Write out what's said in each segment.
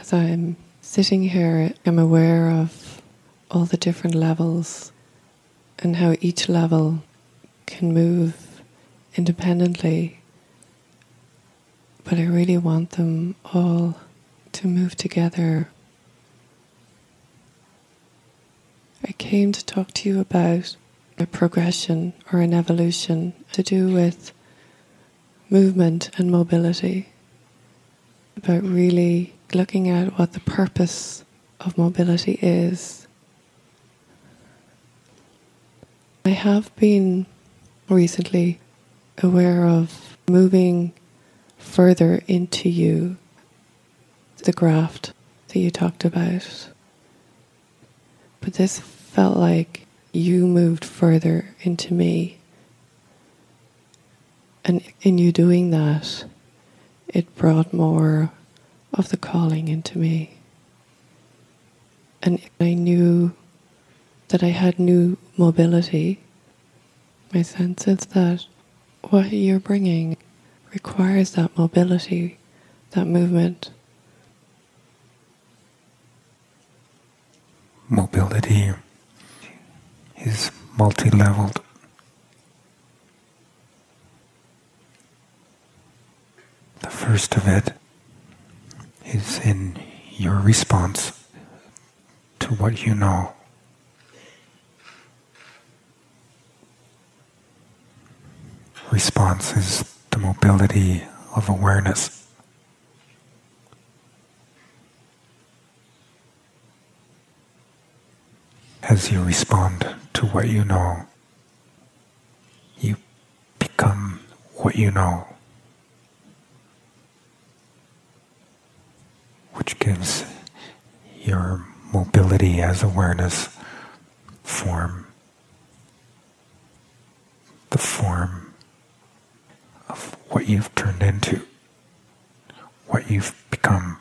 as I'm sitting here, I'm aware of all the different levels and how each level can move independently. But I really want them all to move together. I came to talk to you about a progression or an evolution to do with movement and mobility, about really looking at what the purpose of mobility is. I have been recently aware of moving further into you, the graft that you talked about. But this felt like you moved further into me. And in you doing that, it brought more of the calling into me. And I knew that I had new mobility. My sense is that what you're bringing requires that mobility, that movement. Mobility is multi leveled. The first of it is in your response to what you know. Response is the mobility of awareness. As you respond to what you know, you become what you know. Which gives your mobility as awareness form, the form of what you've turned into, what you've become.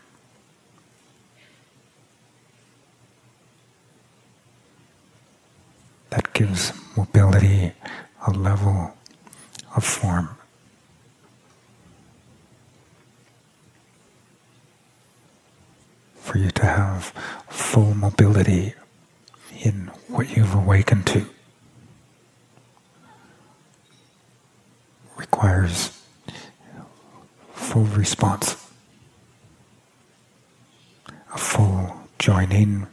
That gives mobility a level of form. For you to have full mobility in what you've awakened to requires full response, a full joining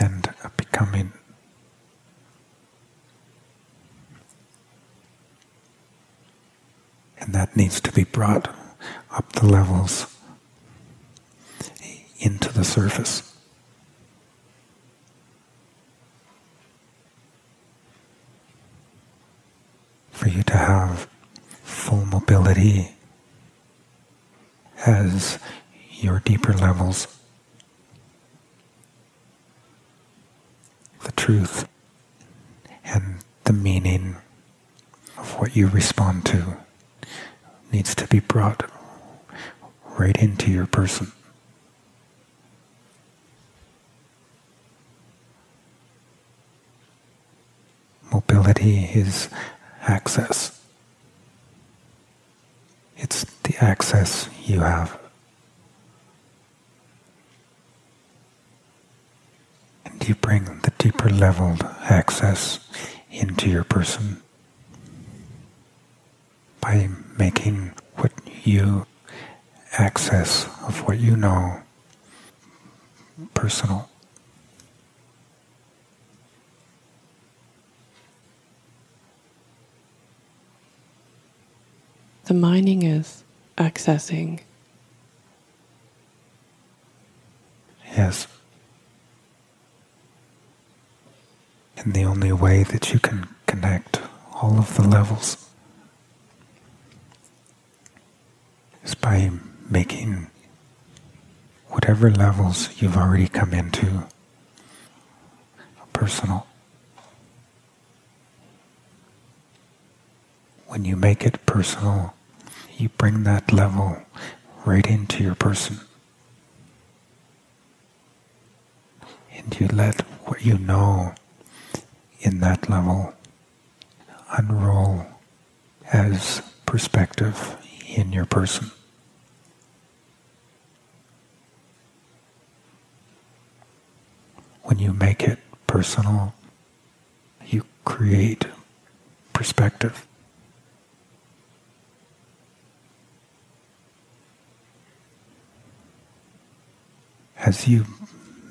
and a becoming. And that needs to be brought up the levels the surface. For you to have full mobility as your deeper levels, the truth and the meaning of what you respond to needs to be brought right into your person. Mobility is access. It's the access you have. And you bring the deeper leveled access into your person by making what you access of what you know personal. The mining is accessing. Yes. And the only way that you can connect all of the levels is by making whatever levels you've already come into personal. When you make it personal, you bring that level right into your person. And you let what you know in that level unroll as perspective in your person. when you make it personal, you create perspective. As you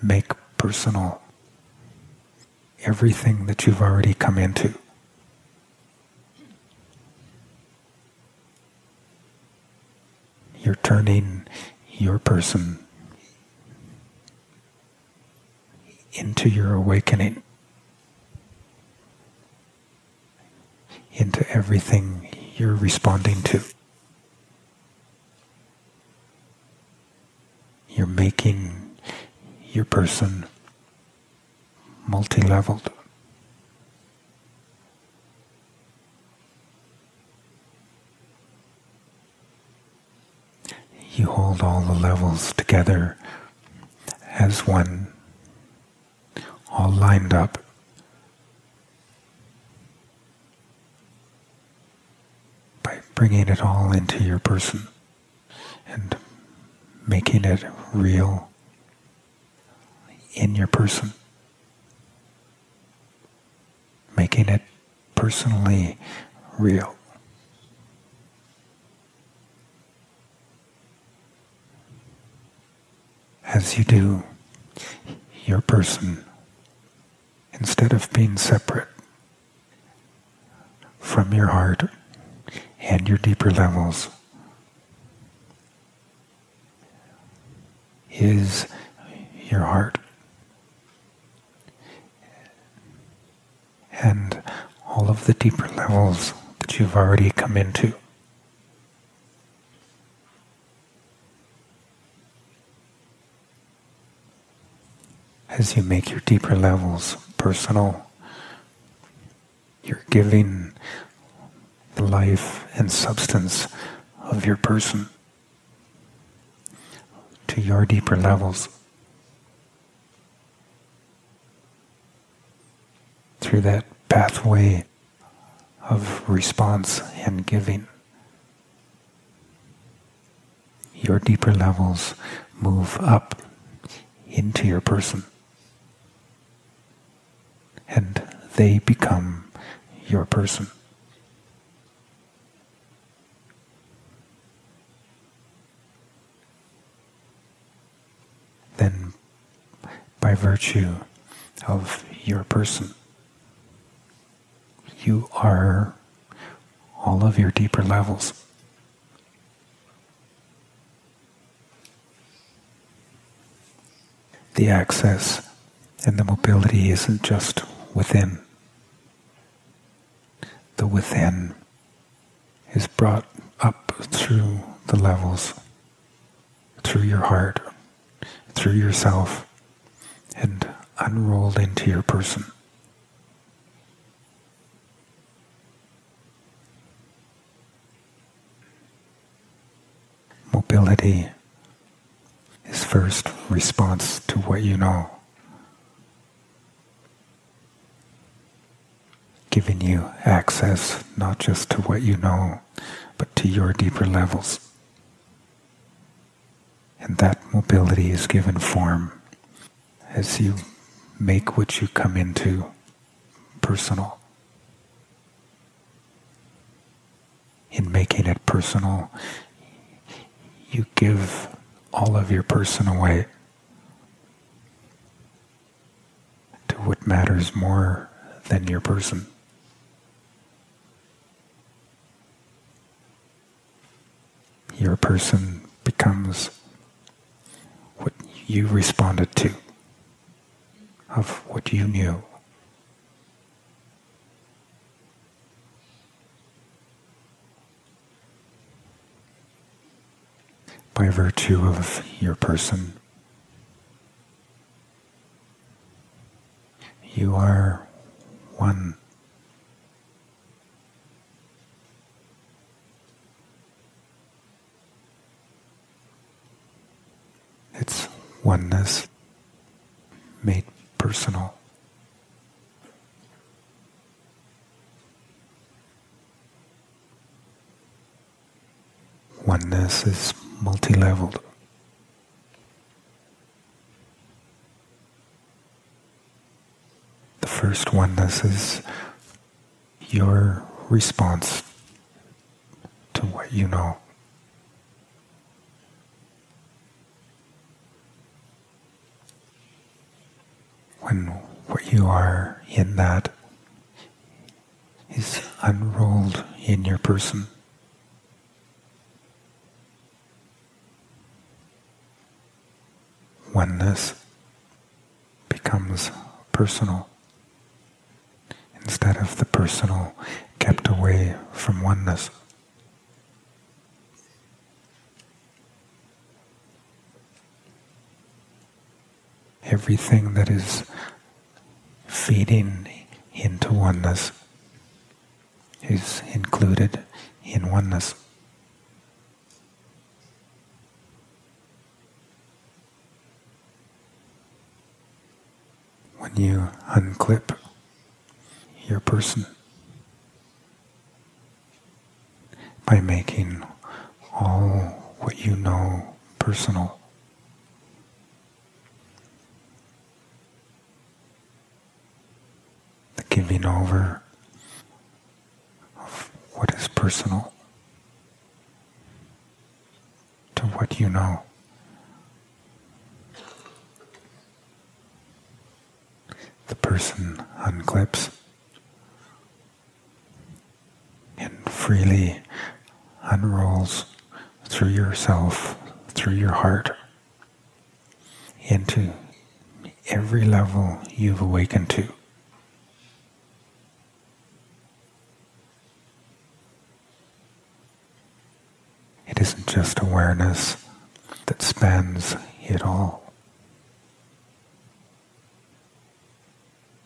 make personal everything that you've already come into, you're turning your person into your awakening, into everything you're responding to. You're making your person multi leveled. You hold all the levels together as one all lined up. By bringing it all into your person and making it real in your person, making it personally real. As you do, your person instead of being separate from your heart and your deeper levels is your heart. And all of the deeper levels that you've already come into. As you make your deeper levels personal. You're giving the life and substance of your person to your deeper levels. Through that pathway of response and giving, your deeper levels move up into your person and they become your person. Then, by virtue of your person, you are all of your deeper levels. The access and the mobility isn't just within. The within is brought up through the levels, through your heart, through yourself, and unrolled into your person. Mobility is first response to what you know. giving you access not just to what you know, but to your deeper levels. And that mobility is given form as you make what you come into personal. In making it personal, you give all of your person away to what matters more than your person. your person becomes what you responded to, of what you knew. By virtue of your person, you are one It's oneness made personal. Oneness is multi leveled. the first oneness is your response to what you know. When what you are in that is unrolled in your person. Oneness becomes personal instead of the personal kept away from oneness. Everything that is feeding into oneness is included in oneness. When you unclip your person by making all what you know personal. The giving over of what is personal to what you know. The person unclips and freely unrolls through yourself, through your heart, into every level you've awakened to. It isn't just awareness that spans it all.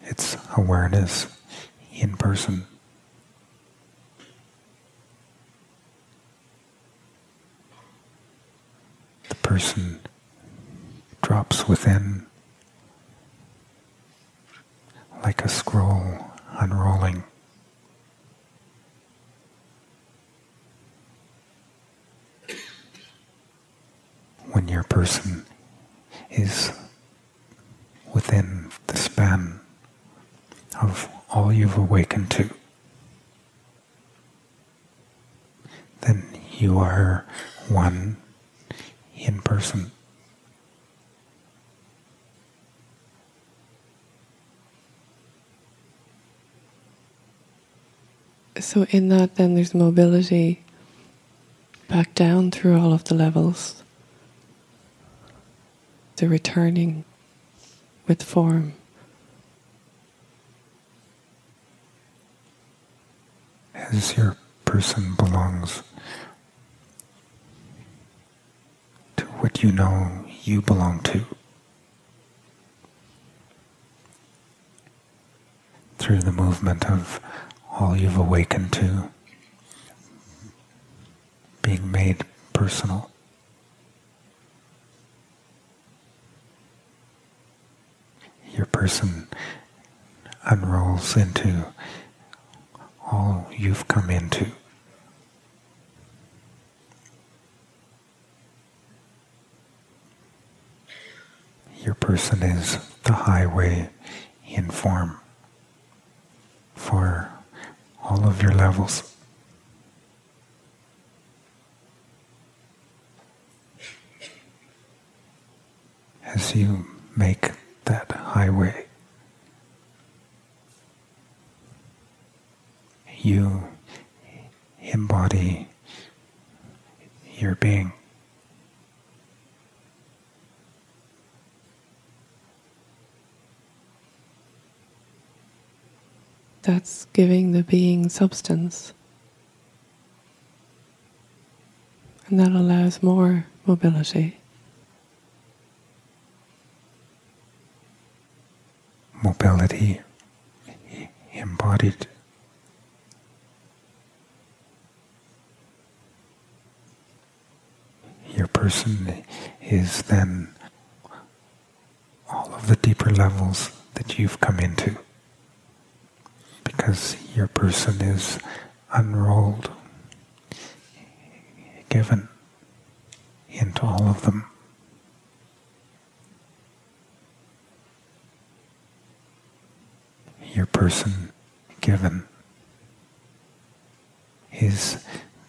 It's awareness in person. The person drops within like a scroll unrolling. When your person is within the span of all you've awakened to, then you are one in person. So, in that, then there's mobility back down through all of the levels, the returning with form. As your person belongs to what you know you belong to. Through the movement of all you've awakened to, being made personal. Your person unrolls into all you've come into. your person is the highway in form for all of your levels. As you make that highway, you embody your being. That's giving the being substance. And that allows more mobility. Mobility embodied. Your person is then all of the deeper levels that you've come into because your person is unrolled, given into all of them. your person given is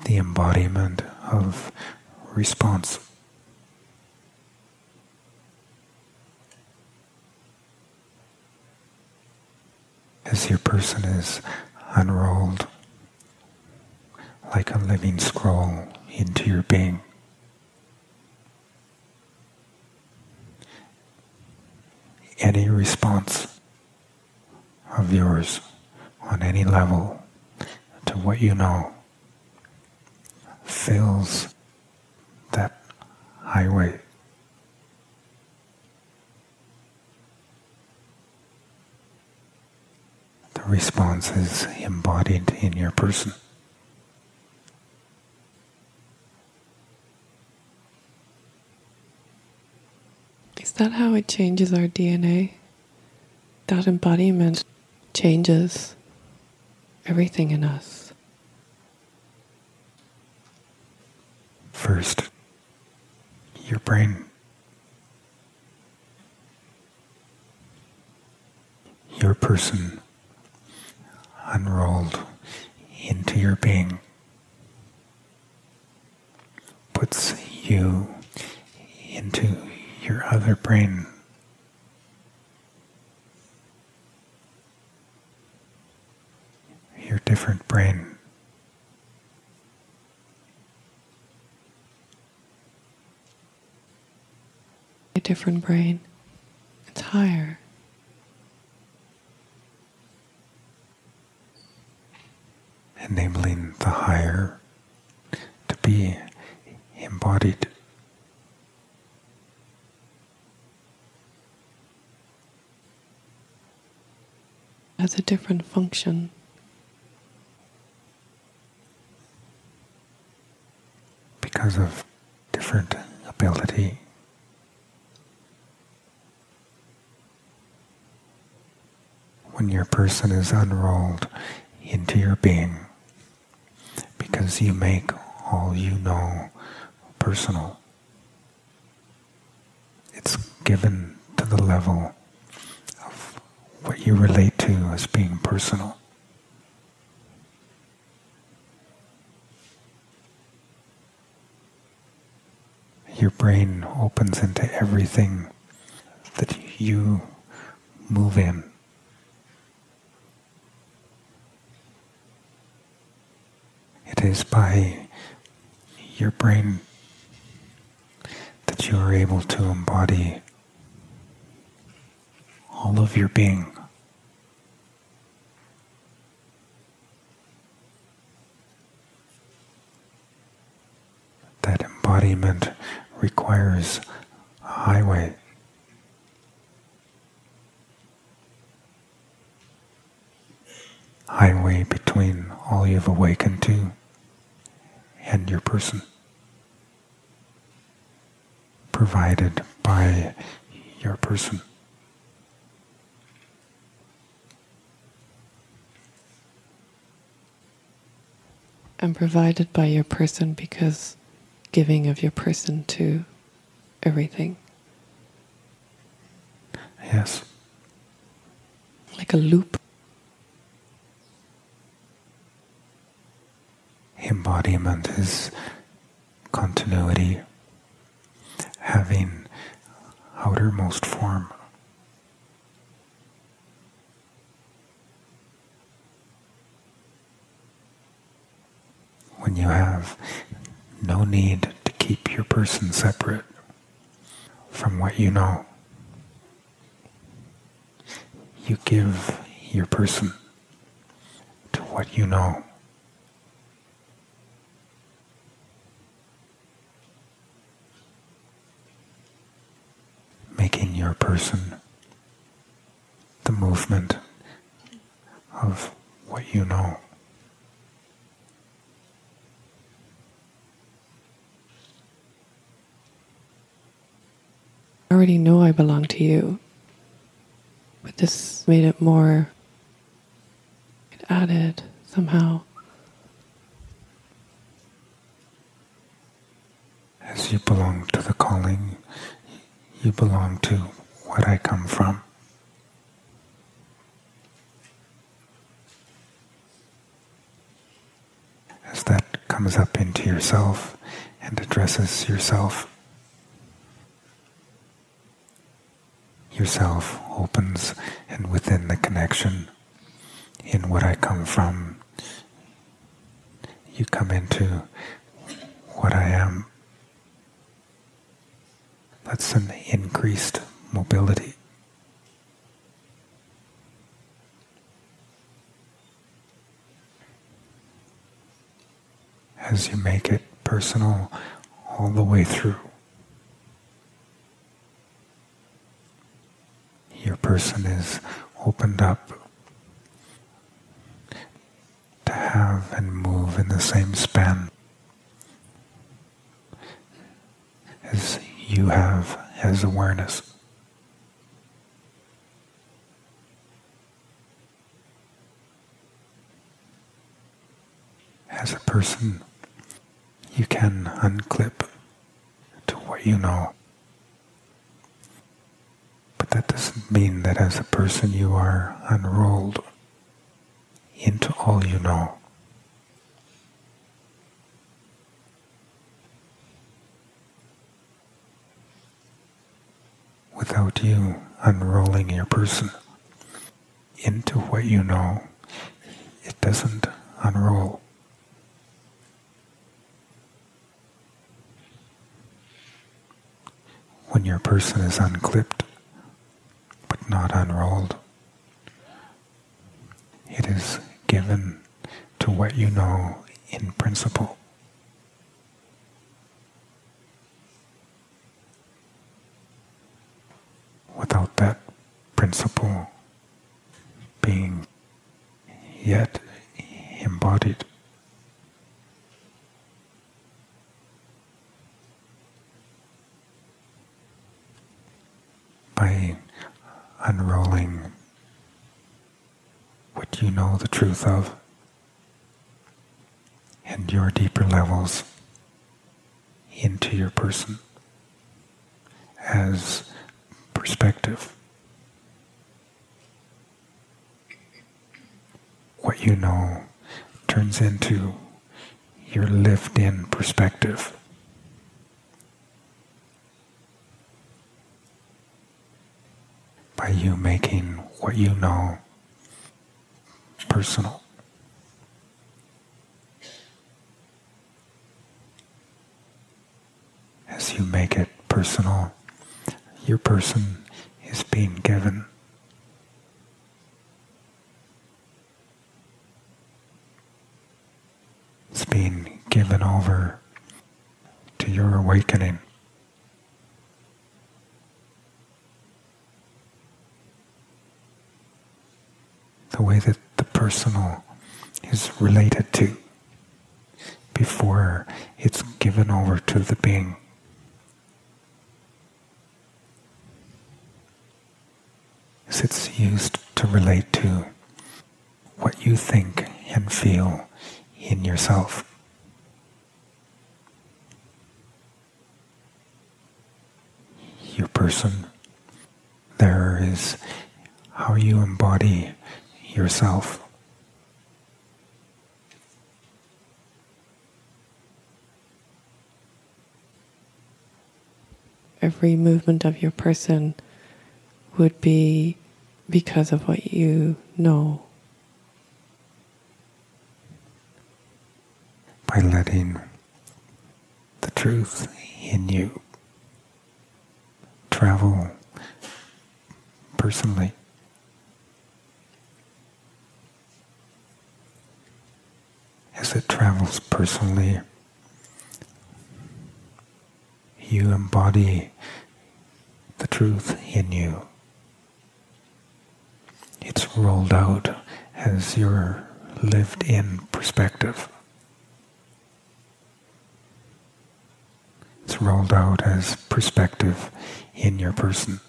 the embodiment of response. As your person is unrolled like a living scroll into your being. Any response of yours on any level to what you know fills The response is embodied in your person. Is that how it changes our DNA? That embodiment changes everything in us. First, your brain. Your person unrolled into your being puts you into your other brain. Your different brain. A different brain. It's higher. Enabling the higher to be embodied. Has a different function. because of different ability. When your person is unrolled into your being, because you make all you know personal, it's given to the level of what you relate to as being personal. your brain opens into everything that you move in. It is by your brain that you are able to embody all of your being. That embodiment requires a highway. Highway between all you've awakened to and your person. Provided by your person. And provided by your person because giving of your person to everything. Yes. Like a loop. Embodiment is continuity, having outermost form. When you have no need to keep your person separate from what you know. You give your person to what you know. Making your person the movement of what you know. I already know I belong to you. But this made it more, it added somehow. As you belong to the calling, you belong to what I come from. As that comes up into yourself and addresses yourself, yourself opens and within the connection in what I come from, you come into what I am. That's an increased mobility. As you make it personal all the way through. Your person is opened up to have and move in the same span as you have as awareness. As a person, you can unclip to what you know. But that doesn't mean that as a person you are unrolled into all you know. Without you unrolling your person into what you know, it doesn't unroll. When your person is unclipped but not unrolled, it is given to what you know in principle. Without that principle being yet embodied. By unrolling what you know the truth of and your deeper levels into your person as perspective. What you know turns into your lived in perspective. By you making what you know personal. As you make it personal, your person is being given. It's being given over to your awakening. The way that the personal is related to before it's given over to the being. It's used to relate to what you think and feel in yourself. Your person, there is how you embody yourself. Every movement of your person would be because of what you know. By letting the truth in you travel personally. As it travels personally, you embody the truth in you. It's rolled out as your lived in perspective. It's rolled out as perspective in your person.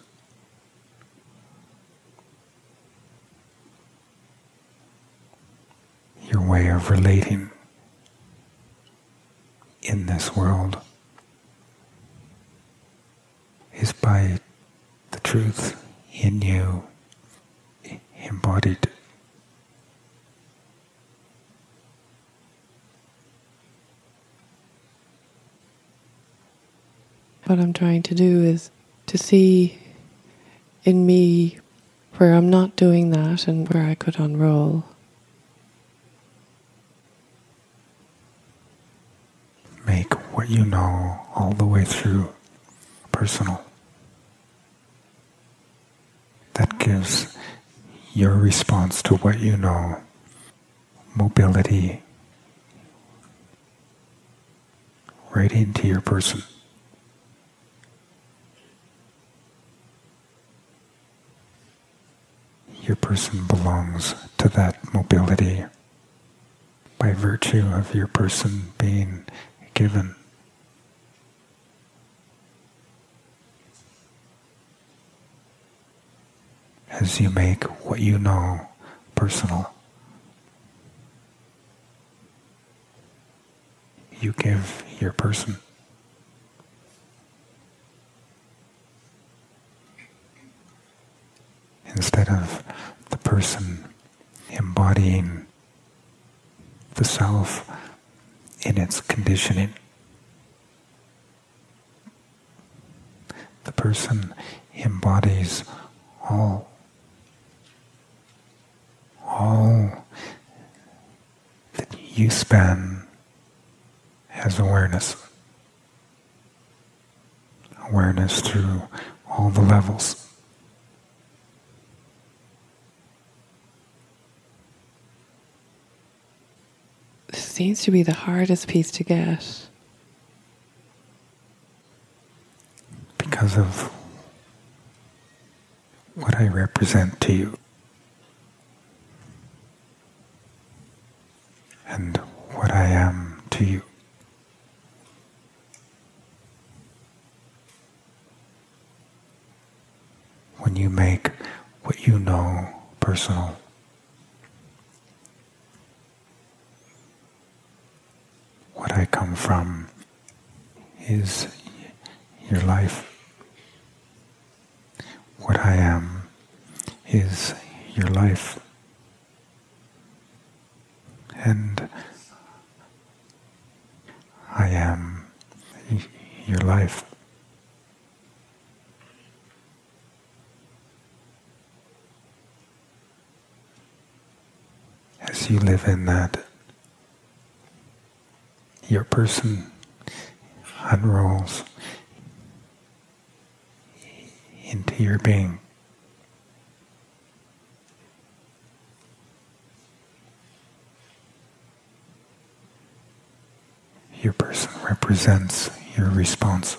Your way of relating in this world the truth in you, embodied. What I'm trying to do is to see in me where I'm not doing that and where I could unroll. Make what you know all the way through personal. That gives your response to what you know mobility right into your person. Your person belongs to that mobility by virtue of your person being given. As you make what you know personal. you give your person. Instead of the person embodying the self in its conditioning, the person embodies all, all that you span as awareness. Awareness through all the levels. This seems to be the hardest piece to get. Because of what I represent to you. And what I am to you. when you make what you know personal. What I come from is your life. What I am is your life. And I am your life. as you live in that, your person unrolls into your being. Your person represents your response.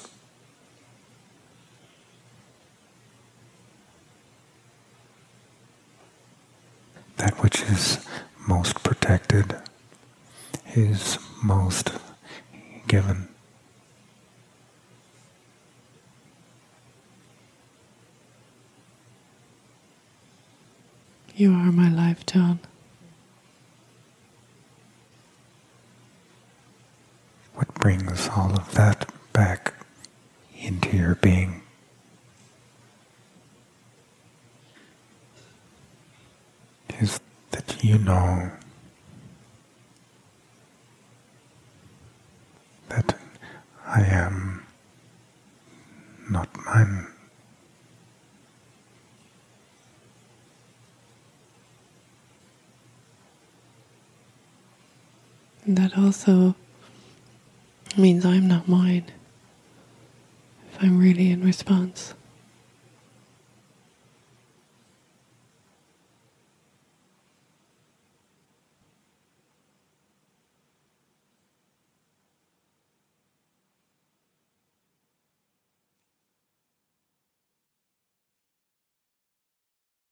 That which is most protected is most given. You are my life, John. What brings all of that back into your being? Is that you know that I am not mine. And that also means I'm not mine if I'm really in response.